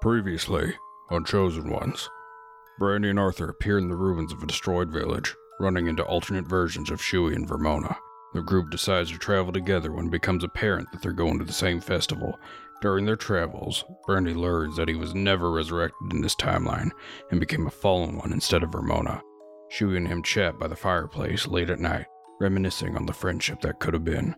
Previously, on Chosen Ones, Brandy and Arthur appear in the ruins of a destroyed village, running into alternate versions of Shui and Vermona. The group decides to travel together when it becomes apparent that they're going to the same festival. During their travels, Brandy learns that he was never resurrected in this timeline and became a fallen one instead of Vermona. Shui and him chat by the fireplace late at night, reminiscing on the friendship that could have been.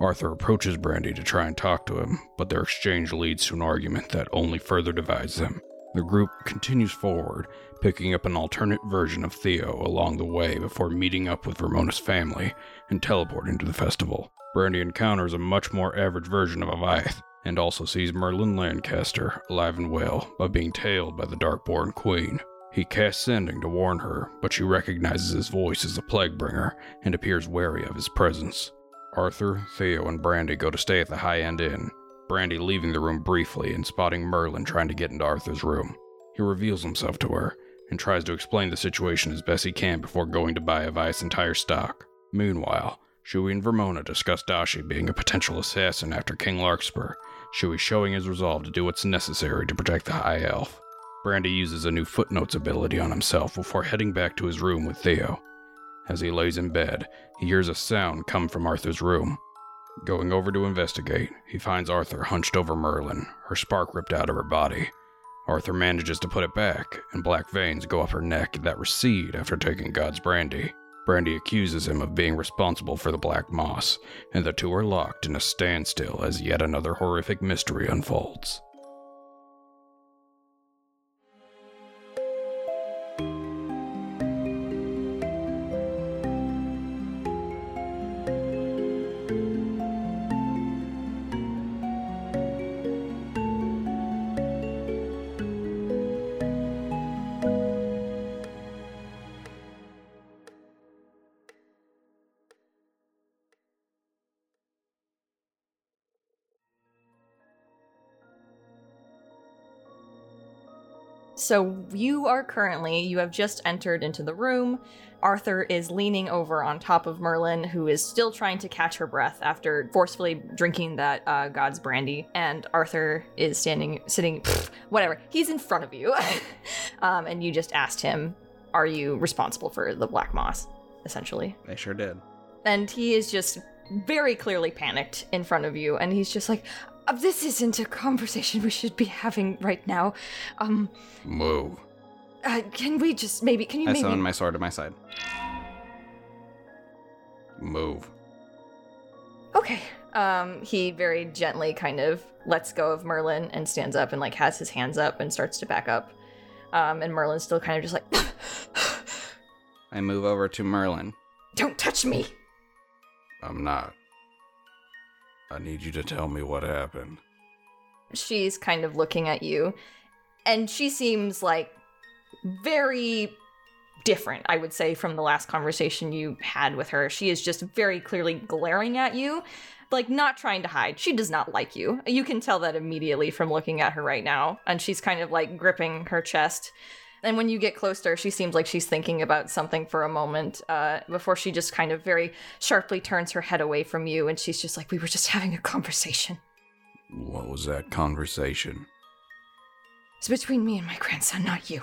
Arthur approaches Brandy to try and talk to him, but their exchange leads to an argument that only further divides them. The group continues forward, picking up an alternate version of Theo along the way before meeting up with Vermona's family and teleporting to the festival. Brandy encounters a much more average version of Avayath and also sees Merlin Lancaster alive and well, but being tailed by the Darkborn Queen. He casts sending to warn her, but she recognizes his voice as the Plaguebringer and appears wary of his presence. Arthur, Theo, and Brandy go to stay at the High End Inn, Brandy leaving the room briefly and spotting Merlin trying to get into Arthur's room. He reveals himself to her and tries to explain the situation as best he can before going to buy Avayath's entire stock. Meanwhile, Shui and Vermona discuss Dashi being a potential assassin after King Larkspur, Shui showing his resolve to do what's necessary to protect the High Elf. Brandy uses a new footnotes ability on himself before heading back to his room with Theo. As he lays in bed, he hears a sound come from Arthur's room. Going over to investigate, he finds Arthur hunched over Merlin, her spark ripped out of her body. Arthur manages to put it back, and black veins go up her neck that recede after taking God's brandy. Brandy accuses him of being responsible for the black moss, and the two are locked in a standstill as yet another horrific mystery unfolds. So you are currently, you have just entered into the room. Arthur is leaning over on top of Merlin, who is still trying to catch her breath after forcefully drinking that uh, God's brandy. And Arthur is standing, sitting, whatever. He's in front of you. um, and you just asked him, Are you responsible for the Black Moss? Essentially. I sure did. And he is just very clearly panicked in front of you. And he's just like, "Uh, This isn't a conversation we should be having right now. Um, Move. uh, can we just maybe, can you I maybe. summon my sword to my side. Move. Okay. Um, he very gently kind of lets go of Merlin and stands up and like has his hands up and starts to back up. Um, and Merlin's still kind of just like, I move over to Merlin. "Don't touch me." I'm not. I need you to tell me what happened. She's kind of looking at you, and she seems like very different, I would say, from the last conversation you had with her. She is just very clearly glaring at you, like not trying to hide. She does not like you. You can tell that immediately from looking at her right now. And she's kind of like gripping her chest. And when you get closer, she seems like she's thinking about something for a moment uh, before she just kind of very sharply turns her head away from you. And she's just like, We were just having a conversation. What was that conversation? It's between me and my grandson, not you.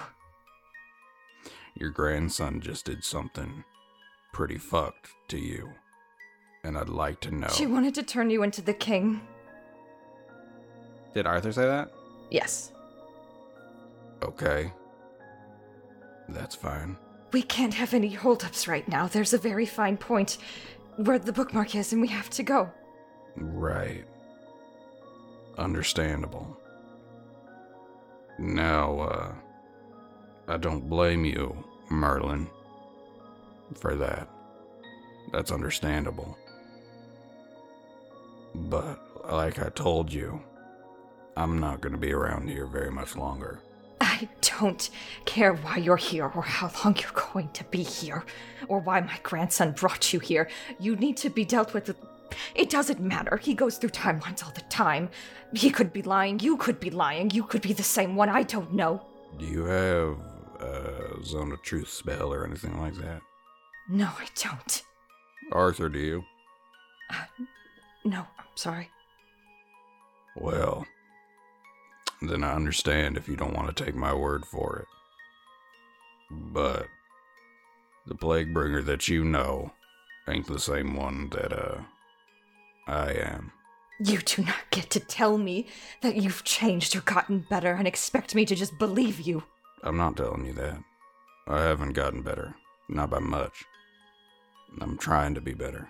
Your grandson just did something pretty fucked to you. And I'd like to know. She wanted to turn you into the king. Did Arthur say that? Yes. Okay. That's fine. We can't have any holdups right now. There's a very fine point where the bookmark is, and we have to go. Right. Understandable. Now, uh, I don't blame you, Merlin, for that. That's understandable. But, like I told you, I'm not gonna be around here very much longer. I don't care why you're here or how long you're going to be here or why my grandson brought you here. You need to be dealt with. It doesn't matter. He goes through timelines all the time. He could be lying. You could be lying. You could be the same one. I don't know. Do you have a Zone of Truth spell or anything like that? No, I don't. Arthur, do you? Uh, no, I'm sorry. Well, then I understand if you don't want to take my word for it. But the plague bringer that you know ain't the same one that, uh, I am. You do not get to tell me that you've changed or gotten better and expect me to just believe you. I'm not telling you that. I haven't gotten better. Not by much. I'm trying to be better.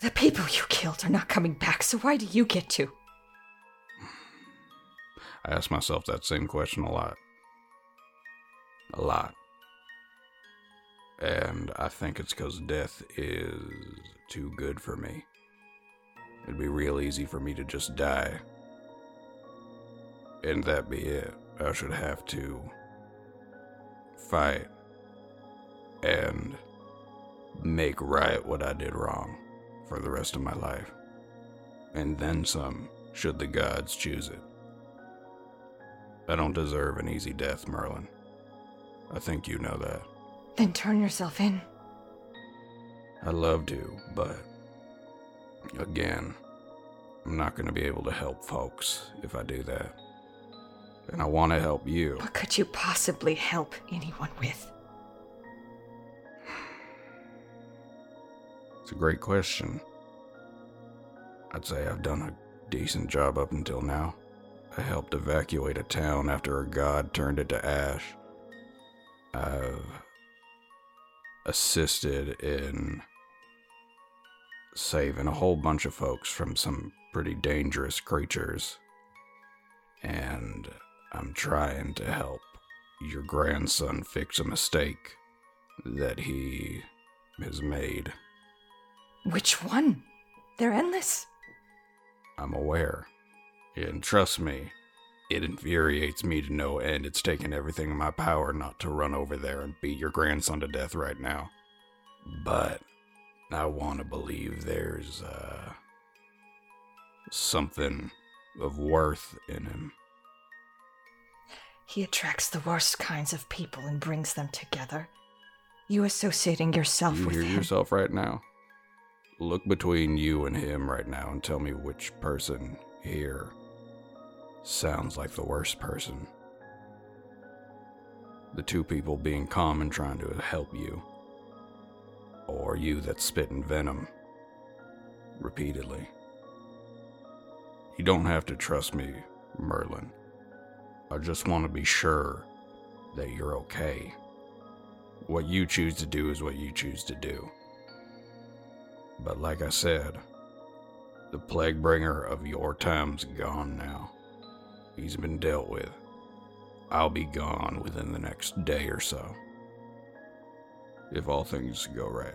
The people you killed are not coming back, so why do you get to? I ask myself that same question a lot. A lot. And I think it's because death is too good for me. It'd be real easy for me to just die. And that be it. I should have to fight and make right what I did wrong for the rest of my life. And then some, should the gods choose it. I don't deserve an easy death, Merlin. I think you know that. Then turn yourself in. I'd love to, but again, I'm not going to be able to help folks if I do that. And I want to help you. What could you possibly help anyone with? It's a great question. I'd say I've done a decent job up until now. I helped evacuate a town after a god turned it to ash. I've assisted in saving a whole bunch of folks from some pretty dangerous creatures. And I'm trying to help your grandson fix a mistake that he has made. Which one? They're endless. I'm aware. And trust me, it infuriates me to no end it's taken everything in my power not to run over there and beat your grandson to death right now. But I want to believe there's, uh, something of worth in him. He attracts the worst kinds of people and brings them together. You associating yourself You with hear him. yourself right now? Look between you and him right now and tell me which person here sounds like the worst person. The two people being calm and trying to help you, or you that's spitting venom repeatedly. You don't have to trust me, Merlin. I just want to be sure that you're okay. What you choose to do is what you choose to do. But like I said, the plague bringer of your time's gone now. He's been dealt with. I'll be gone within the next day or so. If all things go right.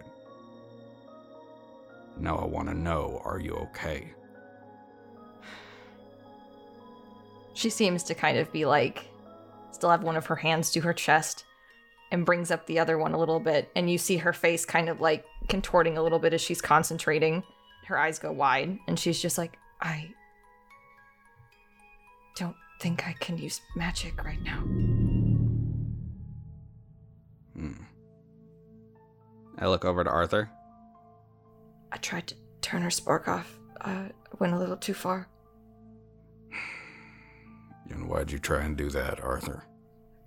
Now I want to know are you okay? She seems to kind of be like, still have one of her hands to her chest and brings up the other one a little bit. And you see her face kind of like contorting a little bit as she's concentrating. Her eyes go wide and she's just like, I don't think I can use magic right now. Hmm. I look over to Arthur. I tried to turn her spark off. Uh, went a little too far. And why'd you try and do that, Arthur?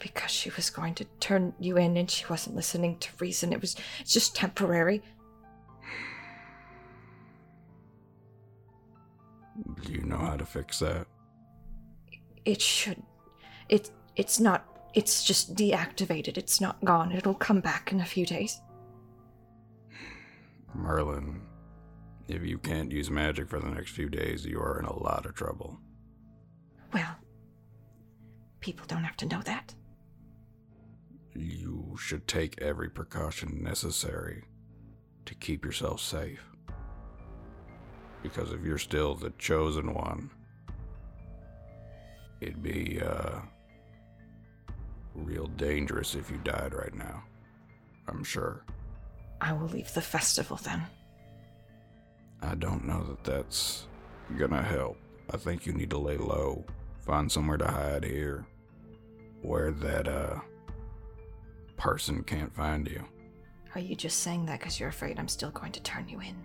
because she was going to turn you in and she wasn't listening to reason. It was it's just temporary. Do you know how to fix that? It should it it's not it's just deactivated. It's not gone. It'll come back in a few days. Merlin, if you can't use magic for the next few days, you are in a lot of trouble. Well, people don't have to know that. You should take every precaution necessary to keep yourself safe. Because if you're still the chosen one, it'd be, uh, real dangerous if you died right now. I'm sure. I will leave the festival then. I don't know that that's gonna help. I think you need to lay low, find somewhere to hide here, where that, uh, person can't find you. Are you just saying that because you're afraid I'm still going to turn you in?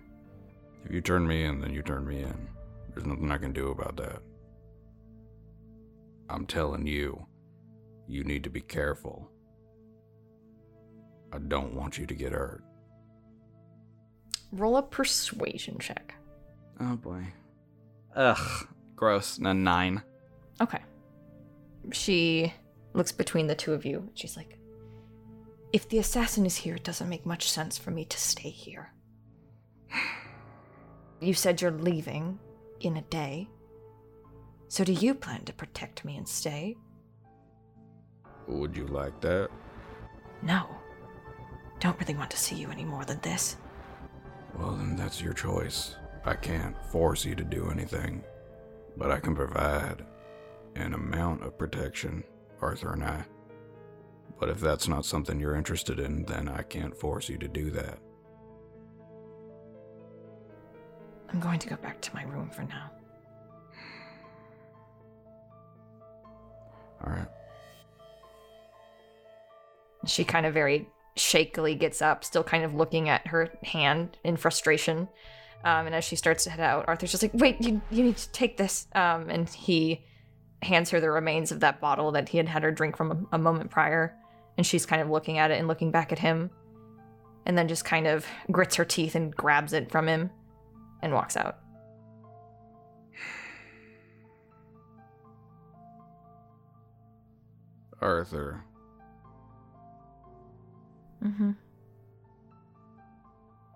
If you turn me in, then you turn me in. There's nothing I can do about that. I'm telling you, you need to be careful. I don't want you to get hurt. Roll a persuasion check. Oh boy. Ugh. Gross. A nine. Okay. She looks between the two of you. She's like, If the assassin is here, it doesn't make much sense for me to stay here. You said you're leaving in a day. So do you plan to protect me and stay? Would you like that? No. Don't really want to see you any more than this. Well, then that's your choice. I can't force you to do anything, but I can provide an amount of protection, Arthur and I. But if that's not something you're interested in, then I can't force you to do that. I'm going to go back to my room for now. All right. She kind of very shakily gets up, still kind of looking at her hand in frustration. Um, and as she starts to head out, Arthur's just like, "Wait, you you need to take this." Um, and he hands her the remains of that bottle that he had had her drink from a, a moment prior. And she's kind of looking at it and looking back at him, and then just kind of grits her teeth and grabs it from him, and walks out. Arthur, Mm-hmm.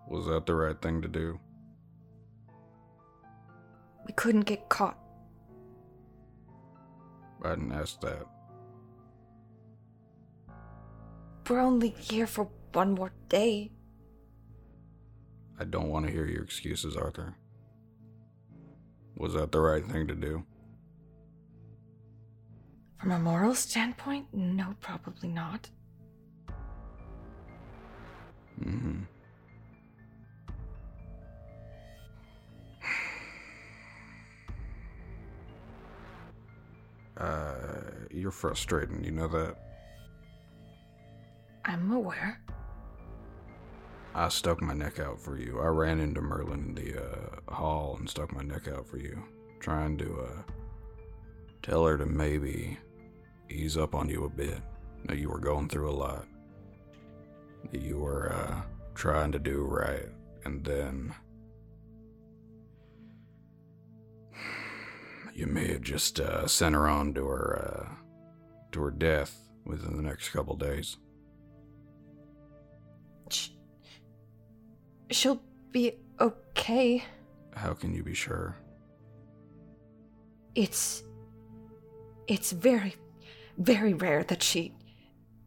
was that the right thing to do? We couldn't get caught. I didn't ask that. We're only here for one more day. I don't want to hear your excuses, Arthur. Was that the right thing to do? From a moral standpoint, no, probably not. Mm-hmm. Uh, you're frustrating, you know that? I'm aware. I stuck my neck out for you. I ran into Merlin in the uh, hall and stuck my neck out for you, trying to uh, tell her to maybe ease up on you a bit. That you were going through a lot. That you were uh, trying to do right, and then you may have just uh, sent her on to her uh, to her death within the next couple days. She'll be okay. How can you be sure? It's. It's very, very rare that she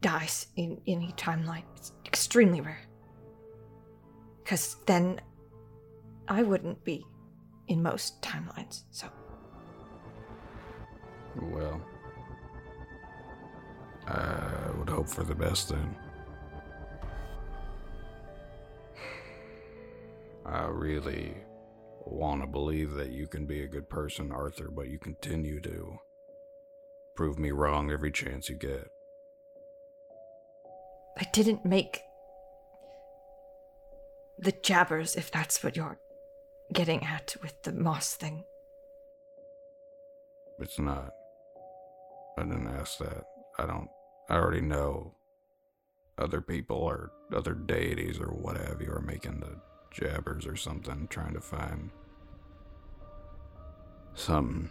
dies in any timeline. It's extremely rare. Because then I wouldn't be in most timelines, so. Well, I would hope for the best then. I really want to believe that you can be a good person, Arthur, but you continue to prove me wrong every chance you get. I didn't make the jabbers, if that's what you're getting at with the moss thing. It's not. I didn't ask that. I don't. I already know other people or other deities or what have you are making the jabbers or something, trying to find something.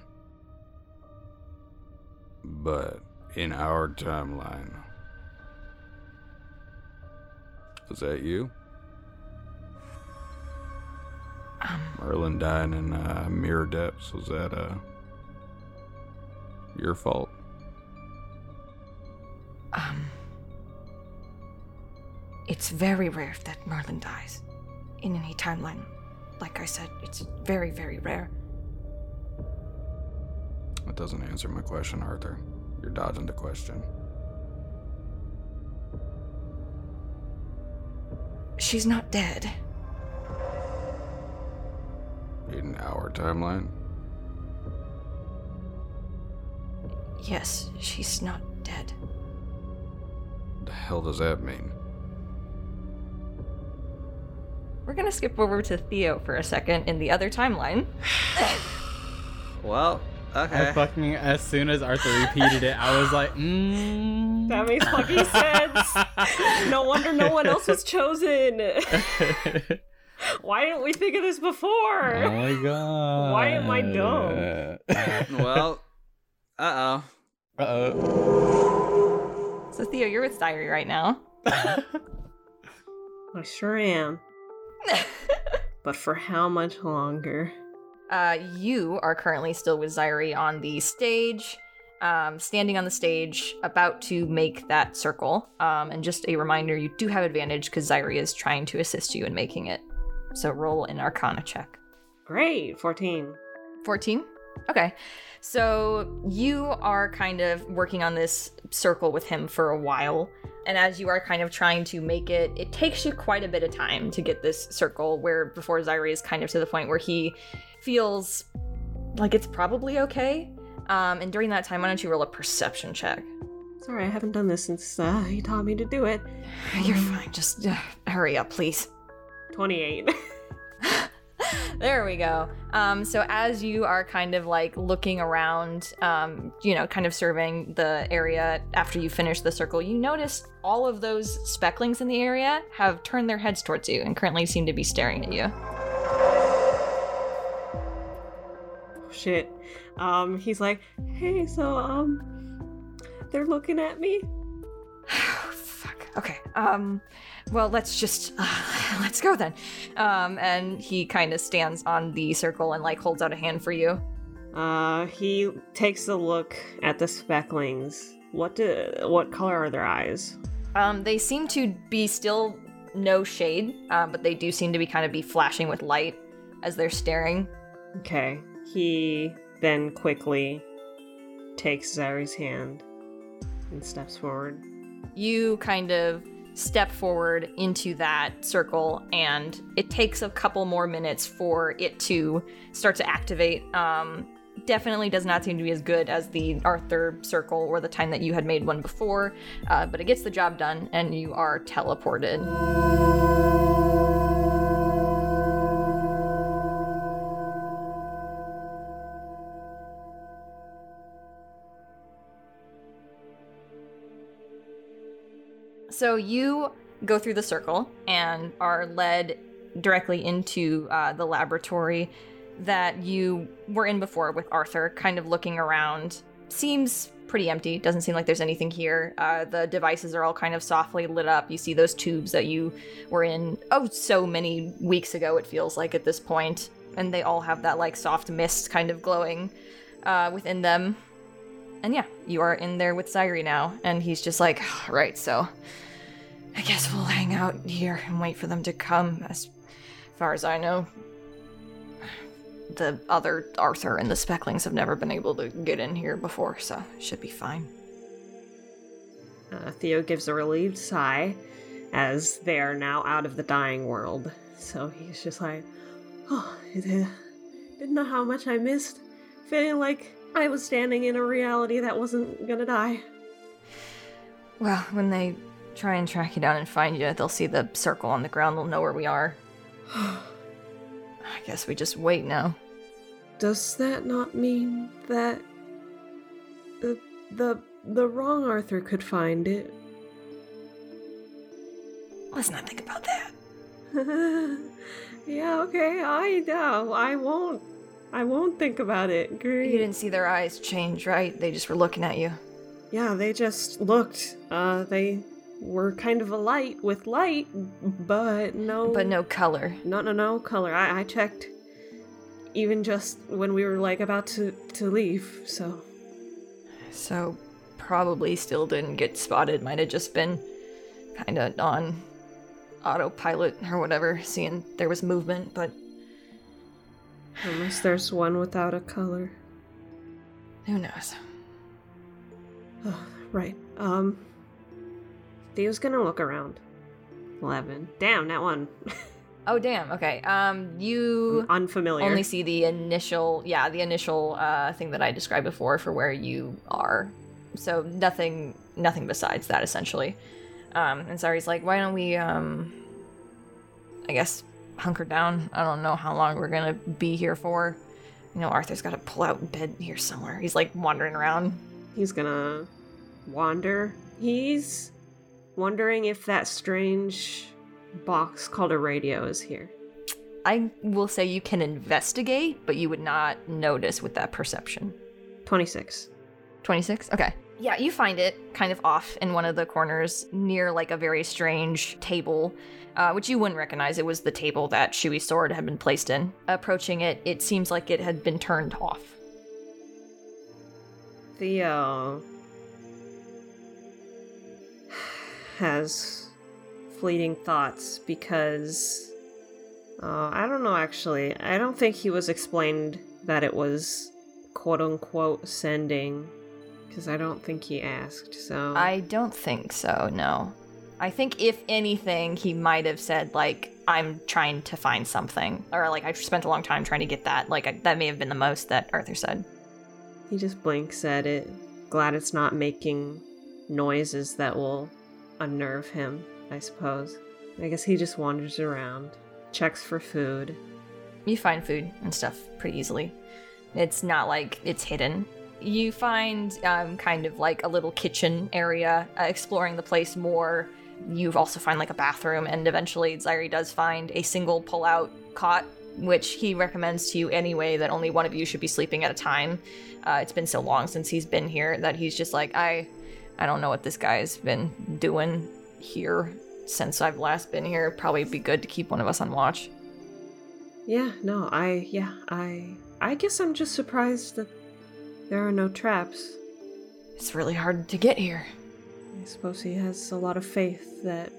But in our timeline, was that you? Um, Merlin dying in uh, Mirror Depths, was that uh, your fault? um. It's very rare that Merlin dies in any timeline. Like I said, it's very, very rare. That doesn't answer my question, Arthur. You're dodging the question. She's not dead. In our timeline? Yes, she's not dead. The hell does that mean? We're gonna skip over to Theo for a second in the other timeline. Well, Okay. I fucking as soon as Arthur repeated it, I was like, mm. That makes fucking sense. No wonder no one else was chosen. Why didn't we think of this before? oh my god. Why am I dumb? well, uh oh. Uh oh. So Theo, you're with Zyri right now. I sure am. But for how much longer? Uh, you are currently still with Zyri on the stage, um, standing on the stage, about to make that circle. Um, and just a reminder, you do have advantage because Zyri is trying to assist you in making it. So roll an Arcana check. Great, 14. 14? Okay. So you are kind of working on this circle with him for a while. And as you are kind of trying to make it, it takes you quite a bit of time to get this circle where before Zyri is kind of to the point where he feels like it's probably okay. Um, and during that time, why don't you roll a perception check? Sorry, I haven't done this since uh, he taught me to do it. You're fine. Just uh, hurry up, please. 28. there we go. Um, so as you are kind of like looking around, um, you know, kind of surveying the area after you finish the circle, you notice all of those specklings in the area have turned their heads towards you and currently seem to be staring at you. Shit. Um, he's like, hey, so, um, they're looking at me? Fuck. Okay. Um, well, let's just uh, let's go then. Um, and he kind of stands on the circle and like holds out a hand for you. Uh, he takes a look at the specklings. What do, what color are their eyes? Um, they seem to be still no shade, uh, but they do seem to be kind of be flashing with light as they're staring. Okay. He then quickly takes Zari's hand and steps forward. You kind of step forward into that circle, and it takes a couple more minutes for it to start to activate. Um, definitely does not seem to be as good as the Arthur circle or the time that you had made one before, uh, but it gets the job done, and you are teleported. So you go through the circle and are led directly into uh, the laboratory that you were in before with Arthur, kind of looking around. Seems pretty empty. Doesn't seem like there's anything here. Uh, the devices are all kind of softly lit up. You see those tubes that you were in, oh, so many weeks ago, it feels like at this point. And they all have that like soft mist kind of glowing uh, within them. And yeah, you are in there with Zyri now. And he's just like, right, so I guess we'll hang out here and wait for them to come. As far as I know, the other Arthur and the Specklings have never been able to get in here before, so should be fine. Uh, Theo gives a relieved sigh as they are now out of the dying world. So he's just like, oh, didn't know how much I missed. Feeling like I was standing in a reality that wasn't gonna die. Well, when they try and track you down and find you, they'll see the circle on the ground, they'll know where we are. I guess we just wait now. Does that not mean that the the the wrong Arthur could find it? Let's not think about that. yeah, okay. I know. I won't. I won't think about it. Great. You didn't see their eyes change, right? They just were looking at you. Yeah, they just looked. Uh, they were kind of a light with light, but no. But no color. No, no, no color. I, I checked. Even just when we were like about to to leave. So. So, probably still didn't get spotted. Might have just been kind of on autopilot or whatever, seeing there was movement, but Unless there's one without a color. who knows? Oh, right. Um. Theo's gonna look around. Eleven. Damn, that one. Oh, damn. Okay. Um, you Unfamiliar. only see the initial, yeah, the initial uh, thing that I described before for where you are. So nothing, nothing besides that, essentially. Um, and Zari's like, why don't we, um, I guess, hunker down? I don't know how long we're gonna be here for. You know, Arthur's got to pull out bed here somewhere. He's like wandering around. He's gonna wander. He's wondering if that strange box called a radio is here. I will say you can investigate, but you would not notice with that perception. 26. 26? Okay. Yeah, you find it kind of off in one of the corners near like a very strange table, uh, which you wouldn't recognize. It was the table that Shui's sword had been placed in. Approaching it, it seems like it had been turned off. Theo has fleeting thoughts because uh, I don't know actually. I don't think he was explained that it was quote unquote sending because I don't think he asked. So I don't think so, no. I think if anything, he might have said, like, I'm trying to find something. Or, like, I spent a long time trying to get that. Like, I, that may have been the most that Arthur said. he just blinks at it. Glad it's not making noises that will unnerve him. I suppose. I guess he just wanders around, checks for food. You find food and stuff pretty easily. It's not like it's hidden. You find um, kind of like a little kitchen area, uh, exploring the place more. You also find like a bathroom, and eventually Zairi does find a single pull-out cot, which he recommends to you anyway. That only one of you should be sleeping at a time. Uh, it's been so long since he's been here that he's just like, I, I don't know what this guy has been doing here since I've last been here. Probably be good to keep one of us on watch. Yeah, no, I yeah, I I guess I'm just surprised that there are no traps. It's really hard to get here. I suppose he has a lot of faith that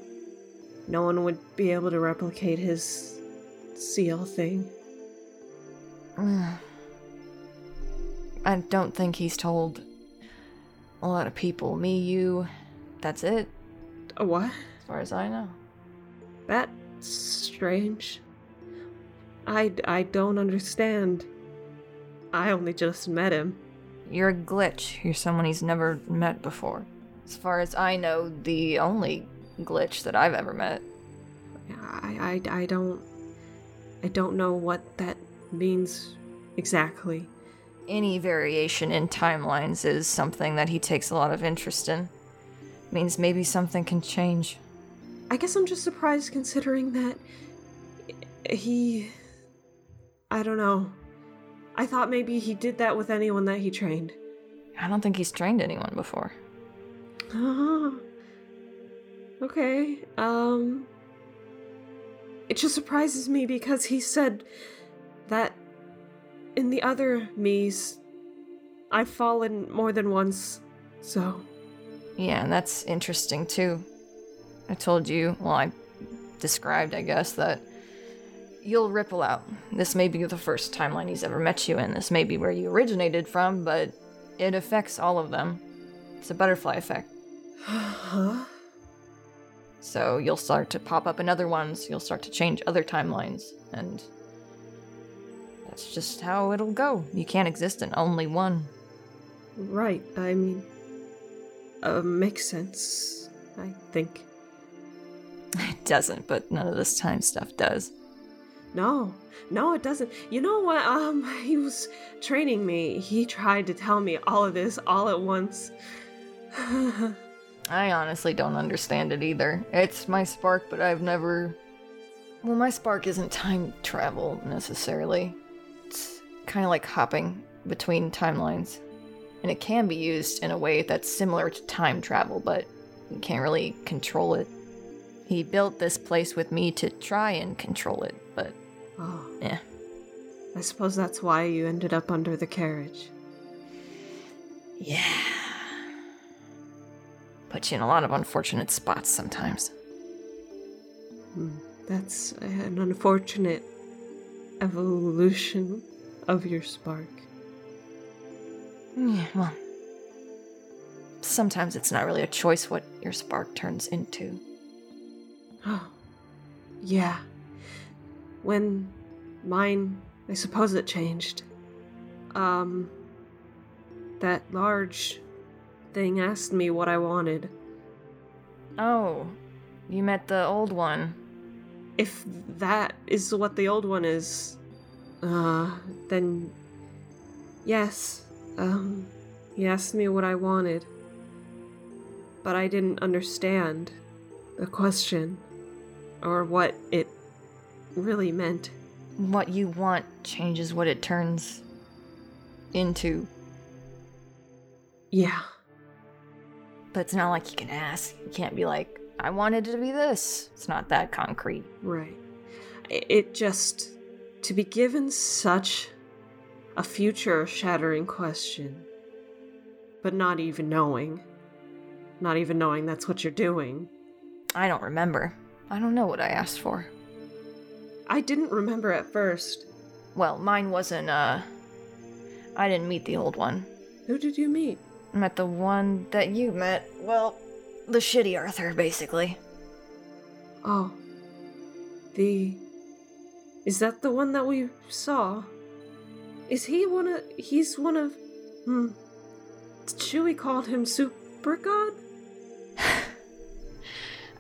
no one would be able to replicate his seal thing. Mm. I don't think he's told a lot of people. Me, you, that's it, A what? as far as I know. That's strange. I I don't understand. I only just met him. You're a glitch. You're someone he's never met before. As far as I know, the only glitch that I've ever met. I I I don't I don't know what that means exactly. Any variation in timelines is something that he takes a lot of interest in. Means maybe something can change. I guess I'm just surprised considering that he. I don't know. I thought maybe he did that with anyone that he trained. I don't think he's trained anyone before. Ah. Okay. Um. It just surprises me because he said that in the other me's, I've fallen more than once. So. Yeah, and that's interesting too. I told you, well, I described, I guess, that you'll ripple out. This may be the first timeline he's ever met you in. This may be where you originated from, but it affects all of them. It's a butterfly effect. Huh? So you'll start to pop up in other ones, you'll start to change other timelines, and that's just how it'll go. You can't exist in only one. Right. I mean. Uh, makes sense. I think. It doesn't, but none of this time stuff does. No, no, it doesn't. You know what? Um, he was training me. He tried to tell me all of this all at once. I honestly don't understand it either. It's my spark, but I've never. Well, my spark isn't time travel necessarily. It's kind of like hopping between timelines. And it can be used in a way that's similar to time travel, but you can't really control it. He built this place with me to try and control it, oh, eh. I suppose that's why you ended up under the carriage. Yeah. Puts you in a lot of unfortunate spots sometimes. Hmm, That's an unfortunate evolution of your spark. Yeah, well. Sometimes it's not really a choice what your spark turns into. Oh, yeah. When mine, I suppose it changed. Um, that large thing asked me what I wanted. Oh, you met the old one. If that is what the old one is, uh, then Yes, um, he asked me what I wanted. But I didn't understand the question or what it really meant. What you want changes what it turns into. Yeah. But it's not like you can ask. You can't be like, I wanted it to be this. It's not that concrete. Right. It just. to be given such a future shattering question, but not even knowing. Not even knowing that's what you're doing. I don't remember. I don't know what I asked for. I didn't remember at first. Well, mine wasn't, uh. I didn't meet the old one. Who did you meet? I met the one that you met. Well, the shitty Arthur, basically. Oh. The. Is that the one that we saw? Is he one of. He's one of. Hmm. Shui called him Super God?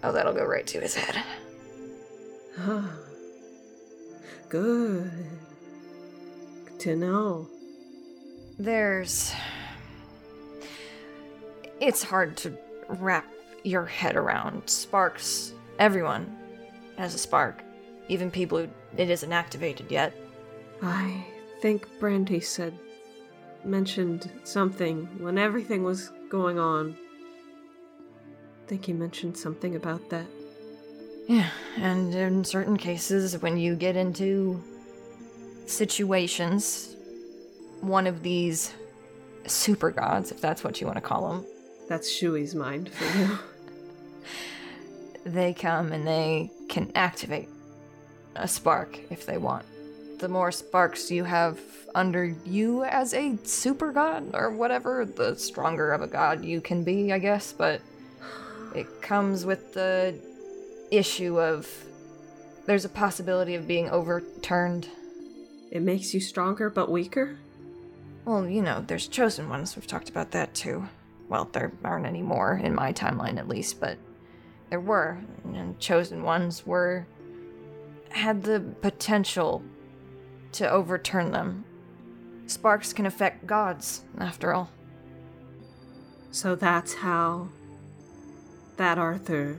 Oh, that'll go right to his head. Good. Good to know. There's. It's hard to wrap your head around. Sparks. Everyone has a spark. Even people who it isn't activated yet. I think Brandy said. mentioned something when everything was going on. I think he mentioned something about that. Yeah, and in certain cases, when you get into situations, one of these super gods, if that's what you want to call them, That's Shui's mind for you. they come and they can activate a spark if they want. The more sparks you have under you as a super god or whatever, the stronger of a god you can be, I guess, but it comes with the issue of there's a possibility of being overturned. it makes you stronger but weaker? Well, you know, there's chosen ones. We've talked about that too. Well, there aren't any more in my timeline, at least, but there were, and chosen ones were had the potential to overturn them. Sparks can affect gods, after all. So that's how that Arthur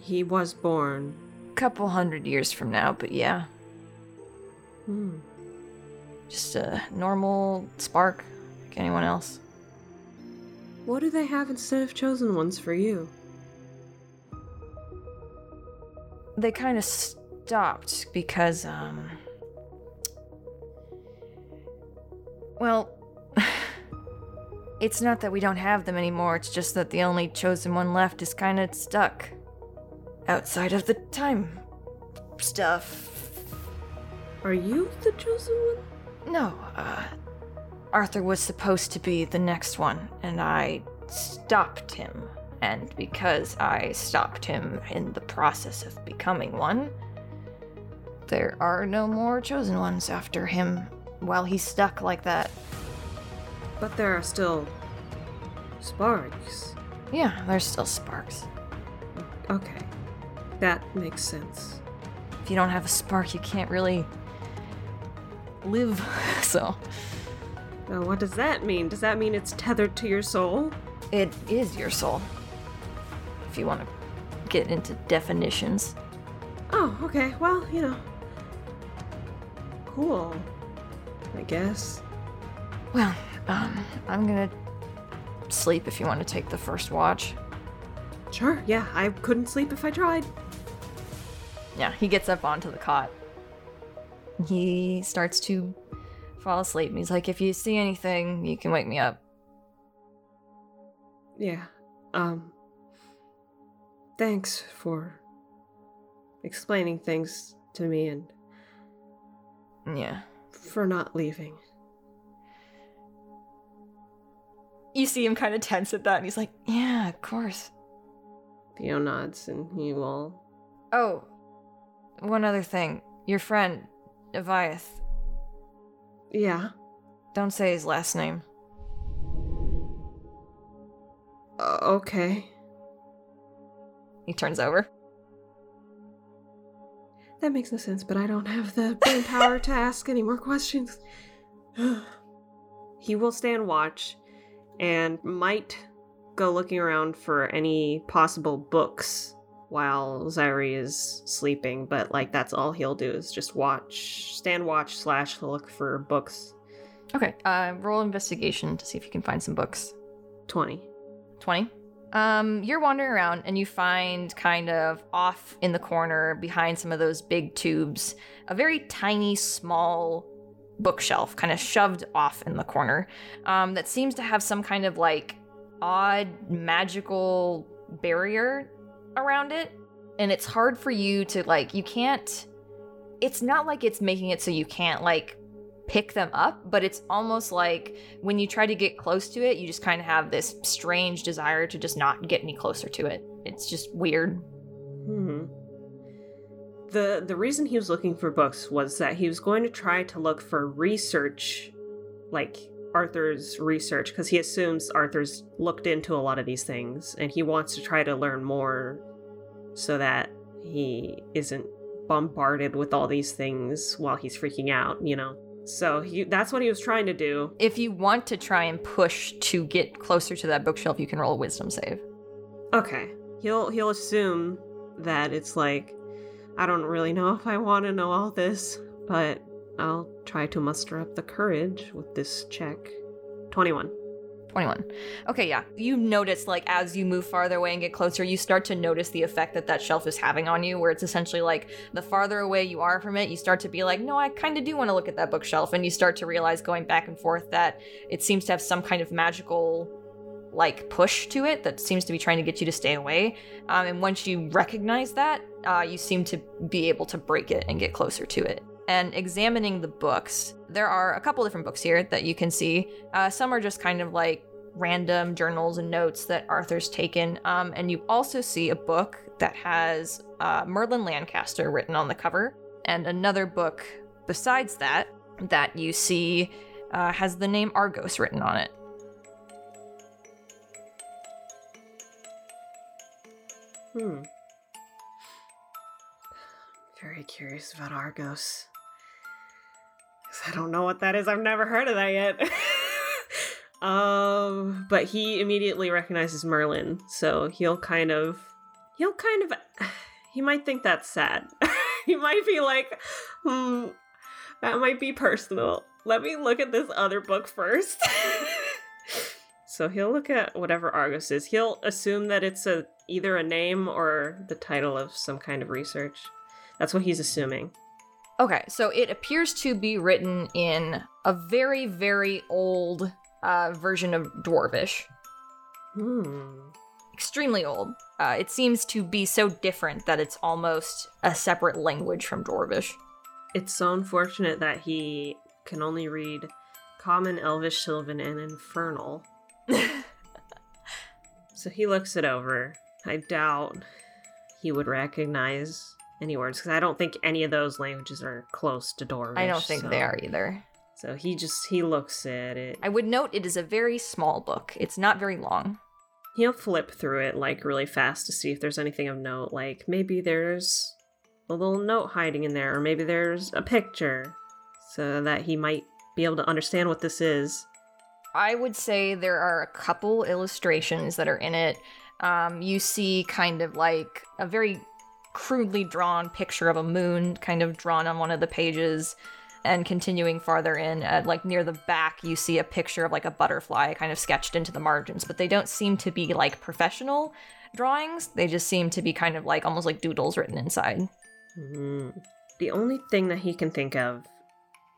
he was born. A couple hundred years from now, but yeah, Hmm. just a normal spark, like anyone else. What do they have instead of chosen ones for you? they kind of stopped because um well it's not that we don't have them anymore it's just that the only chosen one left is kind of stuck outside of the time stuff Are you the chosen one? no uh arthur was supposed to be the next one and i stopped him and because i stopped him in the process of becoming one there are no more chosen ones after him while he's stuck like that But there are still sparks. yeah there's still sparks Okay. That makes sense. if you don't have a spark you can't really live so Now, what does that mean? Does that mean it's tethered to your soul? it is your soul if you want to get into definitions Oh, okay. Well, you know. Cool. I guess. Well, um, I'm gonna sleep if you want to take the first watch. Sure, yeah, I couldn't sleep if I tried. Yeah, he gets up onto the cot. He starts to fall asleep. He's like, if you see anything, you can wake me up. Yeah. Um. Thanks for explaining things to me and Yeah. for not leaving. You see him kind of tense at that, and he's like, yeah, of course. Theo nods and he will. Oh, one other thing. Your friend, Avayath, Yeah. don't say his last name. Uh, okay. He turns over. That makes no sense, but I don't have the brain power to ask any more questions. he will stand watch and might go looking around for any possible books while Zyri is sleeping, but like that's all he'll do is just watch, stand watch slash look for books. Okay, uh, roll investigation to see if you can find some books. 20. 20. Um, you're wandering around and you find kind of off in the corner behind some of those big tubes a very tiny, small bookshelf, kind of shoved off in the corner, um, that seems to have some kind of like odd magical barrier around it. And it's hard for you to like, you can't, it's not like it's making it so you can't like pick them up, but it's almost like when you try to get close to it, you just kind of have this strange desire to just not get any closer to it. It's just weird. Hmm. The the reason he was looking for books was that he was going to try to look for research like Arthur's research because he assumes Arthur's looked into a lot of these things and he wants to try to learn more so that he isn't bombarded with all these things while he's freaking out, you know. So he, that's what he was trying to do. If you want to try and push to get closer to that bookshelf, you can roll a wisdom save. Okay. He'll he'll assume that it's like I don't really know if I want to know all this, but I'll try to muster up the courage with this check. 21. 21. Okay, yeah. You notice, like, as you move farther away and get closer, you start to notice the effect that that shelf is having on you, where it's essentially like the farther away you are from it, you start to be like, no, I kind of do want to look at that bookshelf. And you start to realize going back and forth that it seems to have some kind of magical, like, push to it that seems to be trying to get you to stay away. Um, and once you recognize that, uh, you seem to be able to break it and get closer to it and examining the books, there are a couple different books here that you can see. Uh, some are just kind of like random journals and notes that Arthur's taken. Um, and you also see a book that has uh, Merlin Lancaster written on the cover, and another book besides that that you see uh, has the name Argos written on it. Hmm. Very curious about Argos. I don't know what that is. I've never heard of that yet. um, but he immediately recognizes Merlin, so he'll kind of he'll kind of he might think that's sad. he might be like, hmm, that might be personal. Let me look at this other book first. so he'll look at whatever Argos is. He'll assume that it's a either a name or the title of some kind of research. That's what he's assuming. Okay, so it appears to be written in a very, very old uh, version of Dwarvish. Hmm. Extremely old. Uh, it seems to be so different that it's almost a separate language from Dwarvish. It's so unfortunate that he can only read Common, Elvish, Sylvan, and Infernal. so he looks it over. I doubt he would recognize any words because I don't think any of those languages are close to Dwarvish. I don't think so- they are either. So he just he looks at it. I would note it is a very small book. It's not very long. He'll flip through it like really fast to see if there's anything of note. Like maybe there's a little note hiding in there, or maybe there's a picture, so that he might be able to understand what this is. I would say there are a couple illustrations that are in it. Um, you see kind of like a very crudely drawn picture of a moon kind of drawn on one of the pages and continuing farther in at like near the back you see a picture of like a butterfly kind of sketched into the margins but they don't seem to be like professional drawings they just seem to be kind of like almost like doodles written inside Hmm. The only thing that he can think of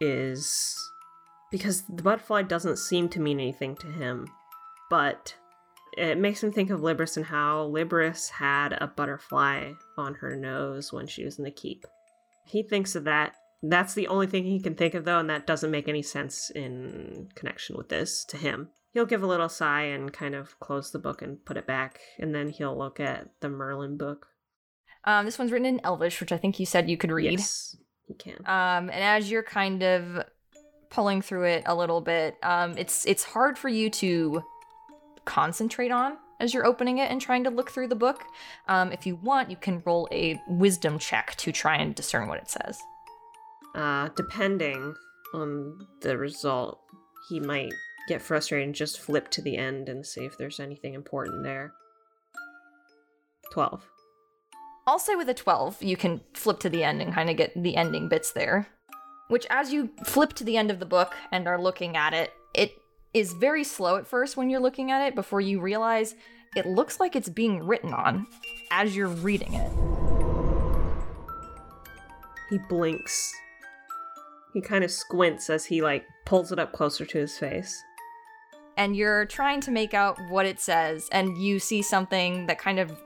is because the butterfly doesn't seem to mean anything to him, but it makes him think of Libris and how Libris had a butterfly on her nose when she was in the keep. He thinks of that. That's the only thing he can think of, though, and that doesn't make any sense in connection with this to him. He'll give a little sigh and kind of close the book and put it back, and then he'll look at the Merlin book. um, this one's written in elvish which i think you said you could read Yes, he can. um, and as you're kind of pulling through it a little bit um, it's it's hard for you to concentrate on as you're opening it and trying to look through the book um, if you want you can roll a wisdom check to try and discern what it says Uh, depending on the result, he might get frustrated and just flip to the end and see if there's anything important there. 12. I'll say with a 12, you can flip to the end and kind of get the ending bits there. Which, as you flip to the end of the book and are looking at it, it is very slow at first when you're looking at it before you realize it looks like it's being written on as you're reading it. He blinks. He kind of squints as he like pulls it up closer to his face. And you're trying to make out what it says, and you see something that kind of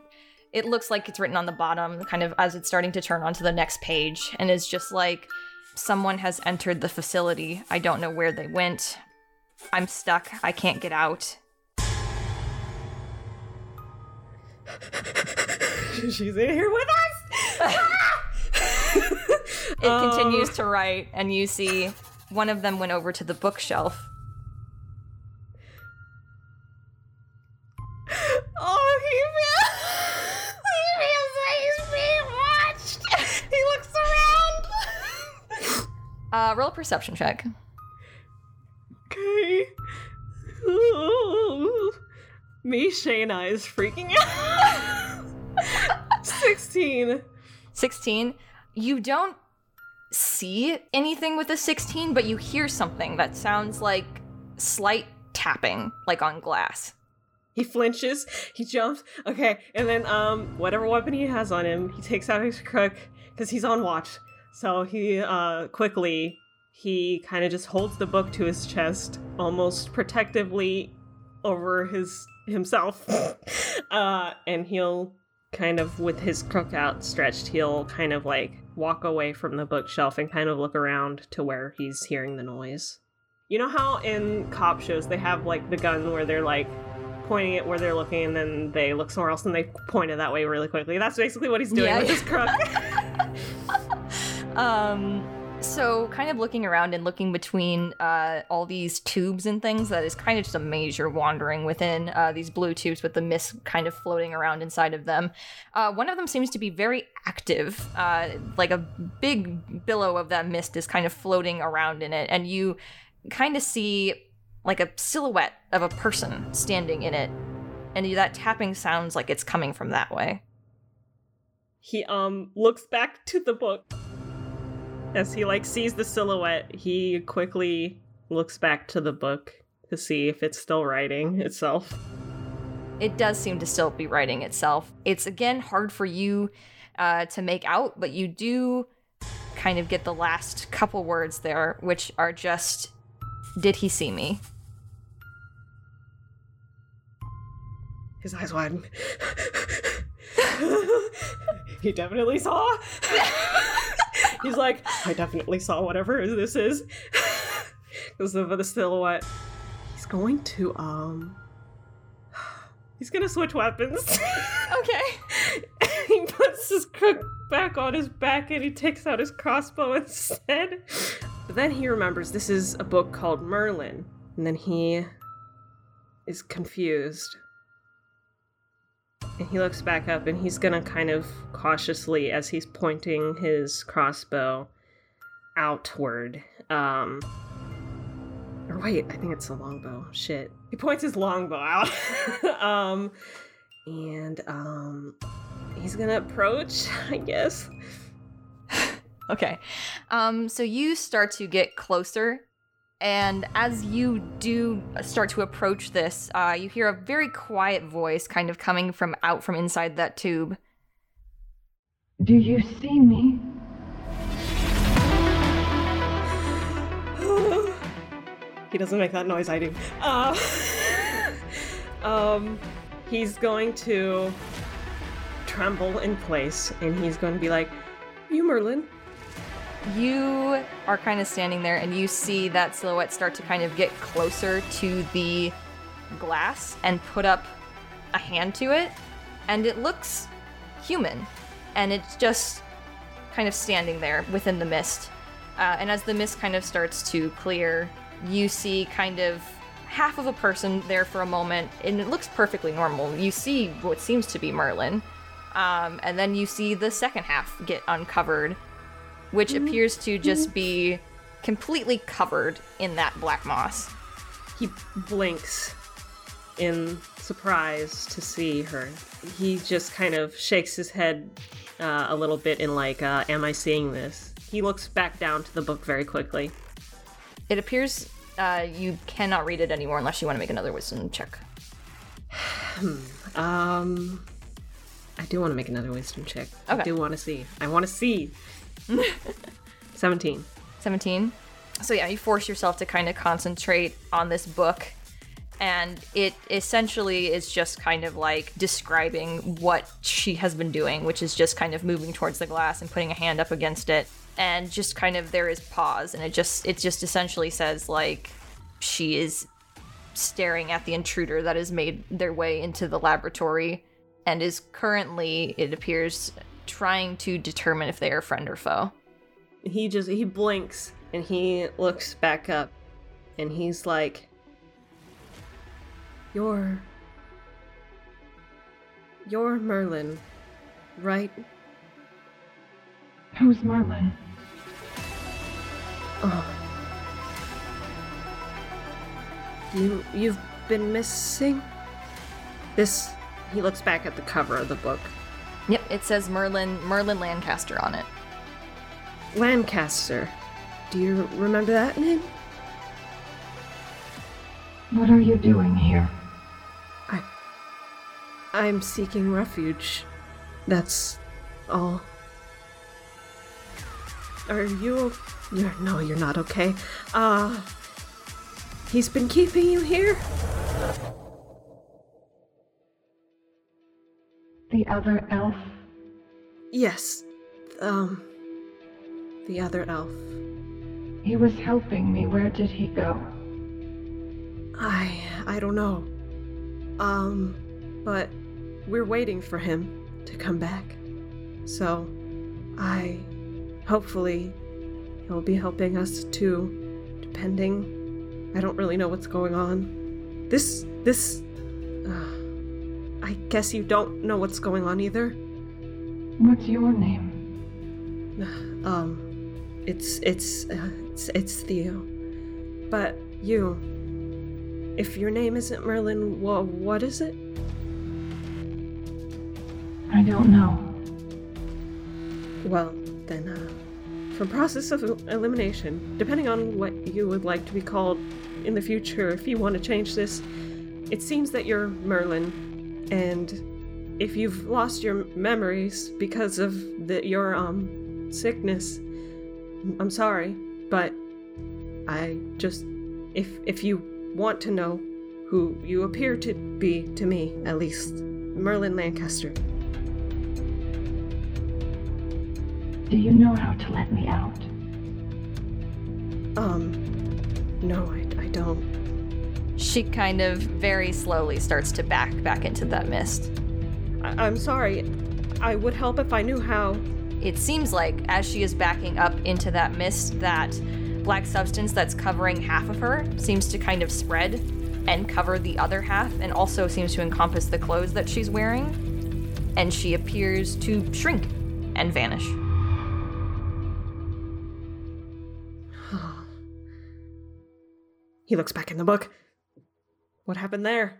it looks like it's written on the bottom, kind of as it's starting to turn onto the next page, and it's just like someone has entered the facility. I don't know where they went. I'm stuck. I can't get out. She's in here with us. It continues to write, and you see one of them went over to the bookshelf. Oh, he feels, he feels like he's being watched. He looks around. Uh, roll a perception check. Okay. Ooh. Me, Shayna, is freaking out. 16. 16. You don't see anything with a 16, but you hear something that sounds like slight tapping, like on glass. He flinches, he jumps, okay, and then um whatever weapon he has on him, he takes out his crook because he's on watch. So he uh quickly he kind of just holds the book to his chest, almost protectively over his himself. uh and he'll kind of with his crook outstretched, he'll kind of like walk away from the bookshelf and kind of look around to where he's hearing the noise. You know how in cop shows they have like the gun where they're like pointing it where they're looking and then they look somewhere else and they point it that way really quickly. That's basically what he's doing Yeah. with his crook. Um, so kind of looking around and looking between uh, all these tubes and things, that is kind of just a major wandering within uh, these blue tubes with the mist kind of floating around inside of them. Uh, one of them seems to be very active, uh, like a big billow of that mist is kind of floating around in it, and you kind of see like a silhouette of a person standing in it, and that tapping sounds like it's coming from that way. he um looks back to the book. As he like sees the silhouette, he quickly looks back to the book to see if it's still writing itself. it does seem to still be writing itself. It's again hard for you uh, to make out, but you do kind of get the last couple words there, which are just, "Did he see me?" His eyes widen. he definitely saw. He's like, I definitely saw whatever this is. Because of the silhouette. He's going to, um. He's gonna switch weapons. Okay. he puts his crook back on his back and he takes out his crossbow instead. But then he remembers this is a book called Merlin. And then he is confused. And he looks back up and he's gonna kind of cautiously, as he's pointing his crossbow outward, um. Or wait, I think it's a longbow. Shit. He points his longbow out. um. And, um. He's gonna approach, I guess. Okay. Um, so you start to get closer, and as you do start to approach this, uh, you hear a very quiet voice kind of coming from out from inside that tube. Do you see me? he doesn't make that noise, I do. Uh, um, he's going to tremble in place and he's going to be like, You, Merlin. You are kind of standing there and you see that silhouette start to kind of get closer to the glass and put up a hand to it. And it looks human. And it's just kind of standing there within the mist. Uh, and as the mist kind of starts to clear, you see kind of half of a person there for a moment, and it looks perfectly normal. You see what seems to be Merlin. Um, and then you see the second half get uncovered, which appears to just be completely covered in that black moss. he blinks in surprise to see her. He just kind of shakes his head uh, a little bit in like, uh, "Am I seeing this?" He looks back down to the book very quickly. It appears uh, you cannot read it anymore unless you want to make another wisdom check. Um, I do want to make another wisdom check. I do want to see. I want to see. Seventeen. 17. So yeah, you force yourself to kind of concentrate on this book and it essentially is just kind of like describing what she has been doing, which is just kind of moving towards the glass and putting a hand up against it and just kind of there is pause and it just it just essentially says like she is staring at the intruder that has made their way into the laboratory and is currently it appears trying to determine if they are friend or foe. He just he blinks and he looks back up, and he's like, "You're, you're Merlin, right?" Who's Merlin? Oh. You you've been missing? This he looks back at the cover of the book. Yep, it says Merlin Merlin Lancaster on it. Lancaster. Do you remember that name? What are you doing here? I I'm seeking refuge. That's all. Are you you're no, you're not okay. Uh He's been keeping you here? The other elf? Yes. Um the other elf. He was helping me. Where did he go? I I don't know. Um but we're waiting for him to come back. So I hopefully he'll be helping us too depending I don't really know what's going on. This this uh, I guess you don't know what's going on either. What's your name? Um it's it's uh, it's it's Theo. But you if your name isn't Merlin, wha what is it? I don't know. Well, then, uh, for process of el- elimination, depending on what you would like to be called in the future, if you want to change this, it seems that you're Merlin, and if you've lost your memories because of the, your um sickness, I'm sorry, but I just if if you want to know who you appear to be to me, at least, Merlin Lancaster. Do you know how to let me out? Um, no, I, I don't. She kind of very slowly starts to back back into that mist. I- I'm sorry. I would help if I knew how. It seems like as she is backing up into that mist, that black substance that's covering half of her seems to kind of spread and cover the other half, and also seems to encompass the clothes that she's wearing. And she appears to shrink and vanish. He looks back in the book. What happened there?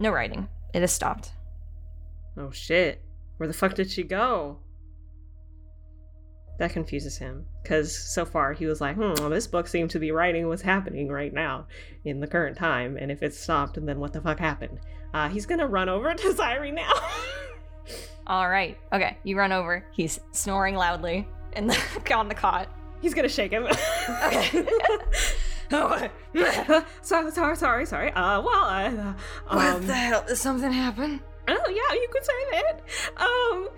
No writing. It has stopped. Oh shit. Where the fuck did she go? That confuses him. Because so far he was like, hmm, well, this book seems to be writing what's happening right now in the current time. And if it's stopped, then what the fuck happened? Uh, he's gonna run over to Zyri now. All right. Okay. You run over. He's snoring loudly in the, on the cot. he's gonna shake him. Okay. oh, sorry, sorry, sorry. Uh, well, I. Uh, what um, the hell? Did something happen? Oh yeah, you could say that. Um,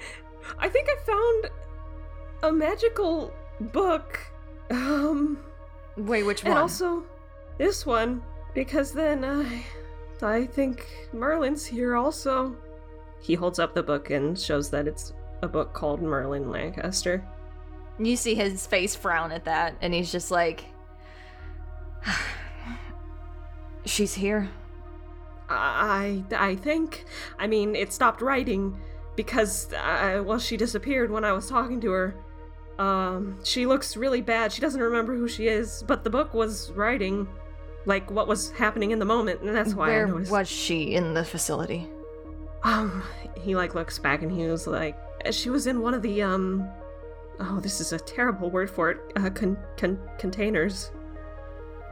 I think I found a magical book. Um, Wait, which one? and also this one because then I, I think Merlin's here also. He holds up the book and shows that it's a book called Merlin Lancaster. You see his face frown at that, and he's just like, She's here. I, I think. I mean, it stopped writing because, uh, well, she disappeared when I was talking to her. Um, she looks really bad. She doesn't remember who she is, but the book was writing. like what was happening in the moment, and that's why I Where noticed. was she in the facility? Um, he like looks back and he was like, she was in one of the um, oh, this is a terrible word for it, uh, con- con- containers.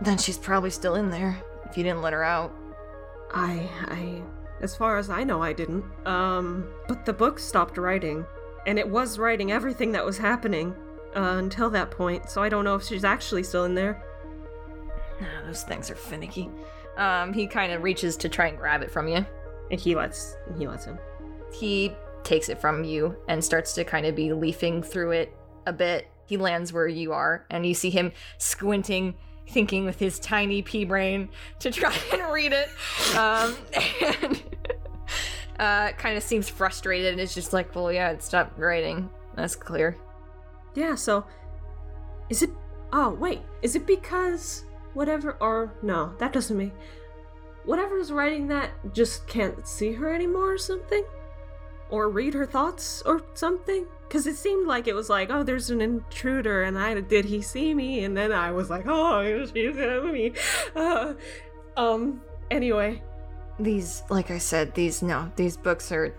Then she's probably still in there. If you didn't let her out. I, I, as far as I know, I didn't. Um, but the book stopped writing, and it was writing everything that was happening uh, until that point. So I don't know if she's actually still in there. Ah, Those things are finicky. Um, he kind of reaches to try and grab it from you. And he lets, he lets him. He takes it from you and starts to kind of be leafing through it a bit. He lands where you are, and you see him squinting, thinking with his tiny pea brain to try and read it. Um, and uh, kind of seems frustrated and is just like, well, yeah, it stopped writing. That's clear. Yeah. So, is it? Oh wait, is it because whatever? Or no, that doesn't mean. Whatever's writing that just can't see her anymore or something? Or read her thoughts or something? Because it seemed like it was like, oh, there's an intruder, and I did he see me? And then I was like, oh, she's me. Uh, um. Anyway, These, like I said, these, no, these books are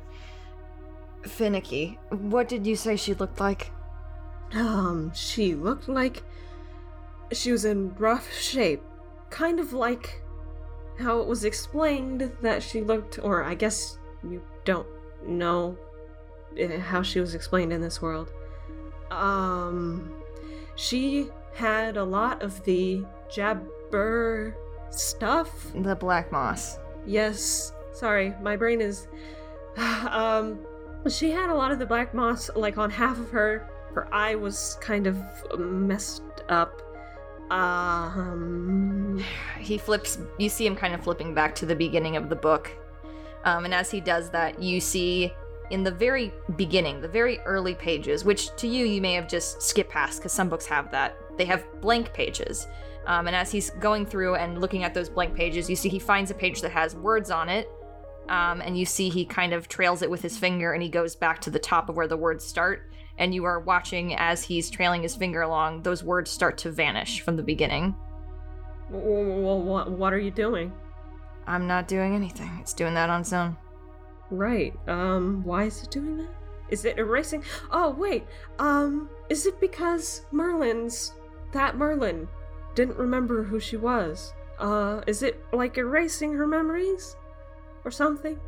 finicky. What did you say she looked like? um, she looked like she was in rough shape, kind of like how it was explained that she looked, or I guess you don't know how she was explained in this world. Um, she had a lot of the jabber stuff. The black moss. Yes, sorry, my brain is. um, she had a lot of the black moss, like on half of her. Her eye was kind of messed up. Um, he flips you see him kind of flipping back to the beginning of the book um, and as he does that you see in the very beginning the very early pages which to you you may have just skipped past because some books have that they have blank pages um, and as he's going through and looking at those blank pages you see he finds a page that has words on it um, and you see he kind of trails it with his finger and he goes back to the top of where the words start and you are watching as he's trailing his finger along those words start to vanish from the beginning what, what are you doing? I'm not doing anything. It's doing that on its own. Right. Um, why is it doing that? Is it erasing? Oh, wait. Um, is it because Merlin's that Merlin didn't remember who she was? Uh, is it like erasing her memories or something?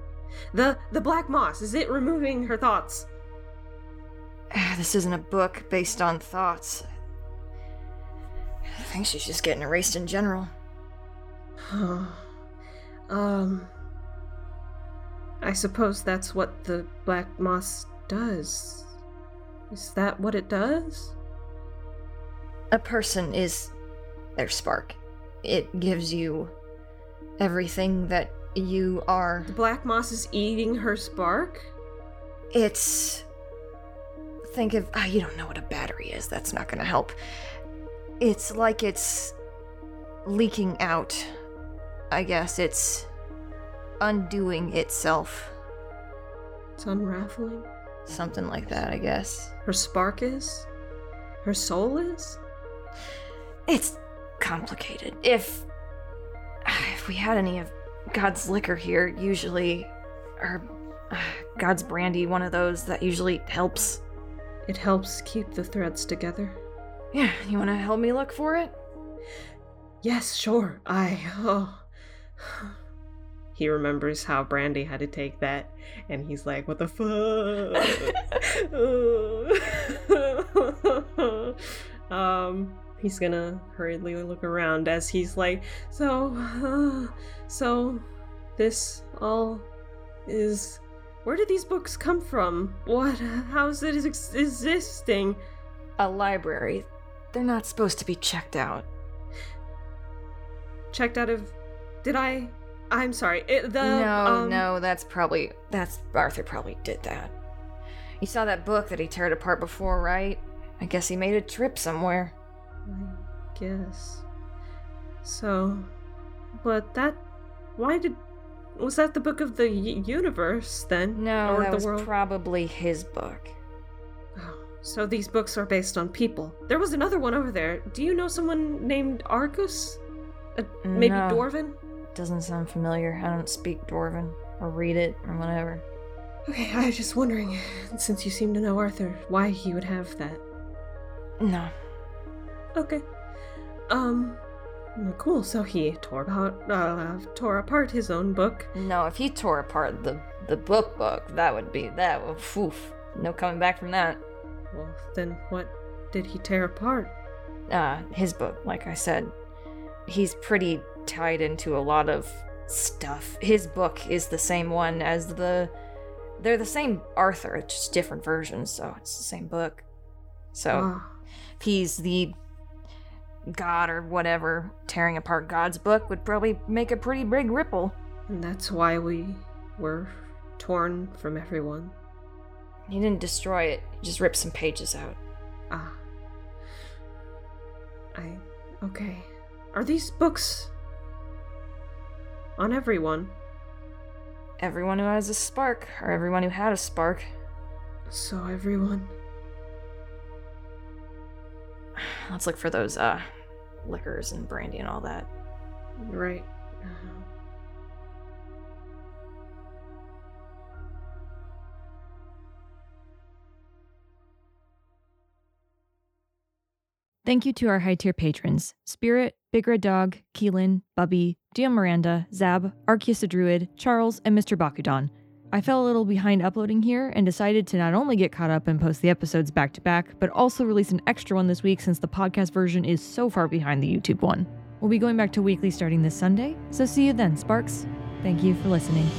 The the black moss, is it removing her thoughts? This isn't a book based on thoughts. I think she's just getting erased in general. um I suppose that's what the black moss does. Is that what it does? A person is their spark. It gives you everything that you are. The black moss is eating her spark? It's. Think of. ah, you don't know what a battery is. That's not gonna help. It's like it's leaking out. I guess it's undoing itself. It's unraveling. Something like that, I guess. Her spark is? Her soul is? It's complicated. If if we had any of God's liquor here, usually or uh, God's brandy, one of those that usually helps. It helps keep the threads together. Yeah, you want to help me look for it? Yes, sure. I. Oh. He remembers how Brandy had to take that, and he's like, "What the fuck?" um, he's gonna hurriedly look around as he's like, "So, uh, so, this all is." Where did these books come from? What? How is it ex- existing? A library. They're not supposed to be checked out. Checked out of. Did I? I'm sorry. It, the no, um, no, that's probably that's Arthur probably did that. You saw that book that he teared apart before, right? I guess he made a trip somewhere. I guess. So, but that. Why did. Was that the book of the y- universe then? No, or that the was world? probably his book. Oh, so these books are based on people. There was another one over there. Do you know someone named Argus? Uh, maybe No. Doesn't sound familiar. I don't speak Dwarven or read it or whatever. Okay, I was just wondering, since you seem to know Arthur, why he would have that. No. Okay. Um, cool. So he tore about, uh, tore apart his own book. No, if he tore apart the the book book, that would be that oof. No coming back from that. Well, then what did he tear apart? Uh his book, like I said. He's pretty tied into a lot of stuff. His book is the same one as the they're the same Arthur, it's just different versions, so it's the same book. So if he's the god or whatever, tearing apart God's book would probably make a pretty big ripple. and that's why we were torn from everyone. He didn't destroy it, he just ripped some pages out. Ah. I. Okay. Are these books on everyone? Everyone who has a spark, or everyone who had a spark. So everyone. Let's look for those uh liquors and brandy and all that. Right. Thank you to our high tier patrons Spirit, Big Red Dog, Keilan, Bubby, Dion Miranda, Zab, Arkeus the Druid, Charles, and Mr. Bakudan. I fell a little behind uploading here and decided to not only get caught up and post the episodes back to back, but also release an extra one this week since the podcast version is so far behind the YouTube one. We'll be going back to weekly starting this Sunday, so see you then, Sparks. Thank you for listening.